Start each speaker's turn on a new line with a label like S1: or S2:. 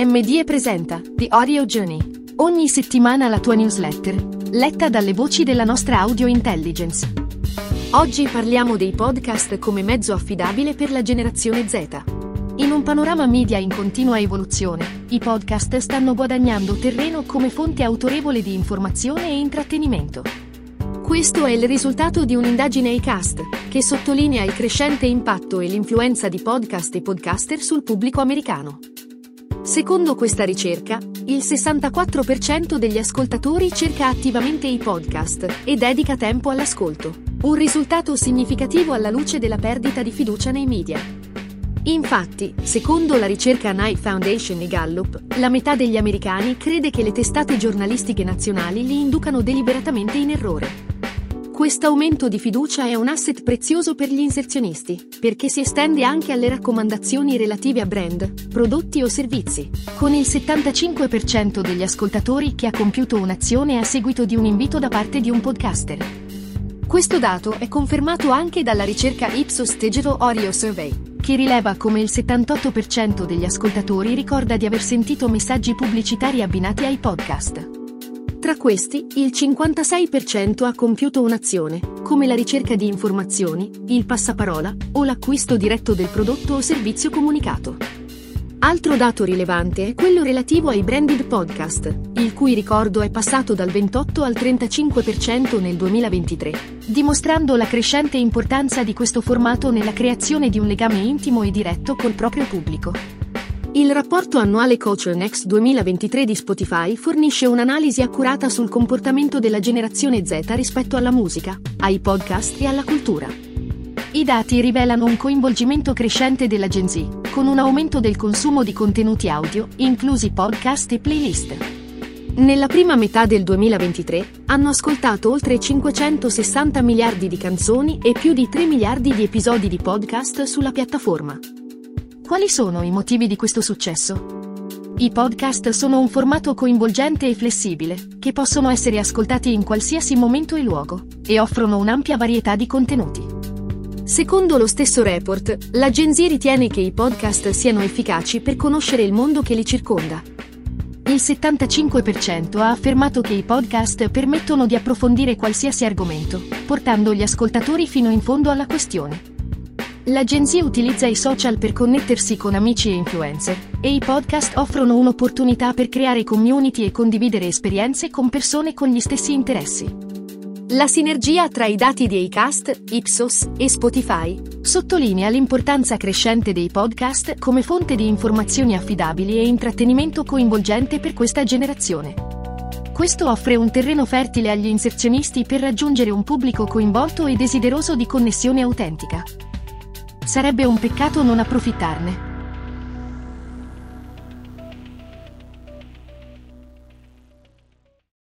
S1: MDE presenta The Audio Journey. Ogni settimana la tua newsletter, letta dalle voci della nostra audio intelligence. Oggi parliamo dei podcast come mezzo affidabile per la generazione Z. In un panorama media in continua evoluzione, i podcast stanno guadagnando terreno come fonte autorevole di informazione e intrattenimento. Questo è il risultato di un'indagine ICAST, che sottolinea il crescente impatto e l'influenza di podcast e podcaster sul pubblico americano. Secondo questa ricerca, il 64% degli ascoltatori cerca attivamente i podcast e dedica tempo all'ascolto, un risultato significativo alla luce della perdita di fiducia nei media. Infatti, secondo la ricerca Knight Foundation e Gallup, la metà degli americani crede che le testate giornalistiche nazionali li inducano deliberatamente in errore. Questo aumento di fiducia è un asset prezioso per gli inserzionisti, perché si estende anche alle raccomandazioni relative a brand, prodotti o servizi, con il 75% degli ascoltatori che ha compiuto un'azione a seguito di un invito da parte di un podcaster. Questo dato è confermato anche dalla ricerca Ipsos Digital Audio Survey, che rileva come il 78% degli ascoltatori ricorda di aver sentito messaggi pubblicitari abbinati ai podcast. Tra questi, il 56% ha compiuto un'azione, come la ricerca di informazioni, il passaparola o l'acquisto diretto del prodotto o servizio comunicato. Altro dato rilevante è quello relativo ai branded podcast, il cui ricordo è passato dal 28 al 35% nel 2023, dimostrando la crescente importanza di questo formato nella creazione di un legame intimo e diretto col proprio pubblico. Il rapporto annuale Culture Next 2023 di Spotify fornisce un'analisi accurata sul comportamento della generazione Z rispetto alla musica, ai podcast e alla cultura. I dati rivelano un coinvolgimento crescente della Gen Z, con un aumento del consumo di contenuti audio, inclusi podcast e playlist. Nella prima metà del 2023 hanno ascoltato oltre 560 miliardi di canzoni e più di 3 miliardi di episodi di podcast sulla piattaforma. Quali sono i motivi di questo successo? I podcast sono un formato coinvolgente e flessibile, che possono essere ascoltati in qualsiasi momento e luogo, e offrono un'ampia varietà di contenuti. Secondo lo stesso report, la Gen Z ritiene che i podcast siano efficaci per conoscere il mondo che li circonda. Il 75% ha affermato che i podcast permettono di approfondire qualsiasi argomento, portando gli ascoltatori fino in fondo alla questione. La Gen Z utilizza i social per connettersi con amici e influencer, e i podcast offrono un'opportunità per creare community e condividere esperienze con persone con gli stessi interessi. La sinergia tra i dati di Acast, Ipsos e Spotify sottolinea l'importanza crescente dei podcast come fonte di informazioni affidabili e intrattenimento coinvolgente per questa generazione. Questo offre un terreno fertile agli inserzionisti per raggiungere un pubblico coinvolto e desideroso di connessione autentica. Sarebbe un peccato non approfittarne.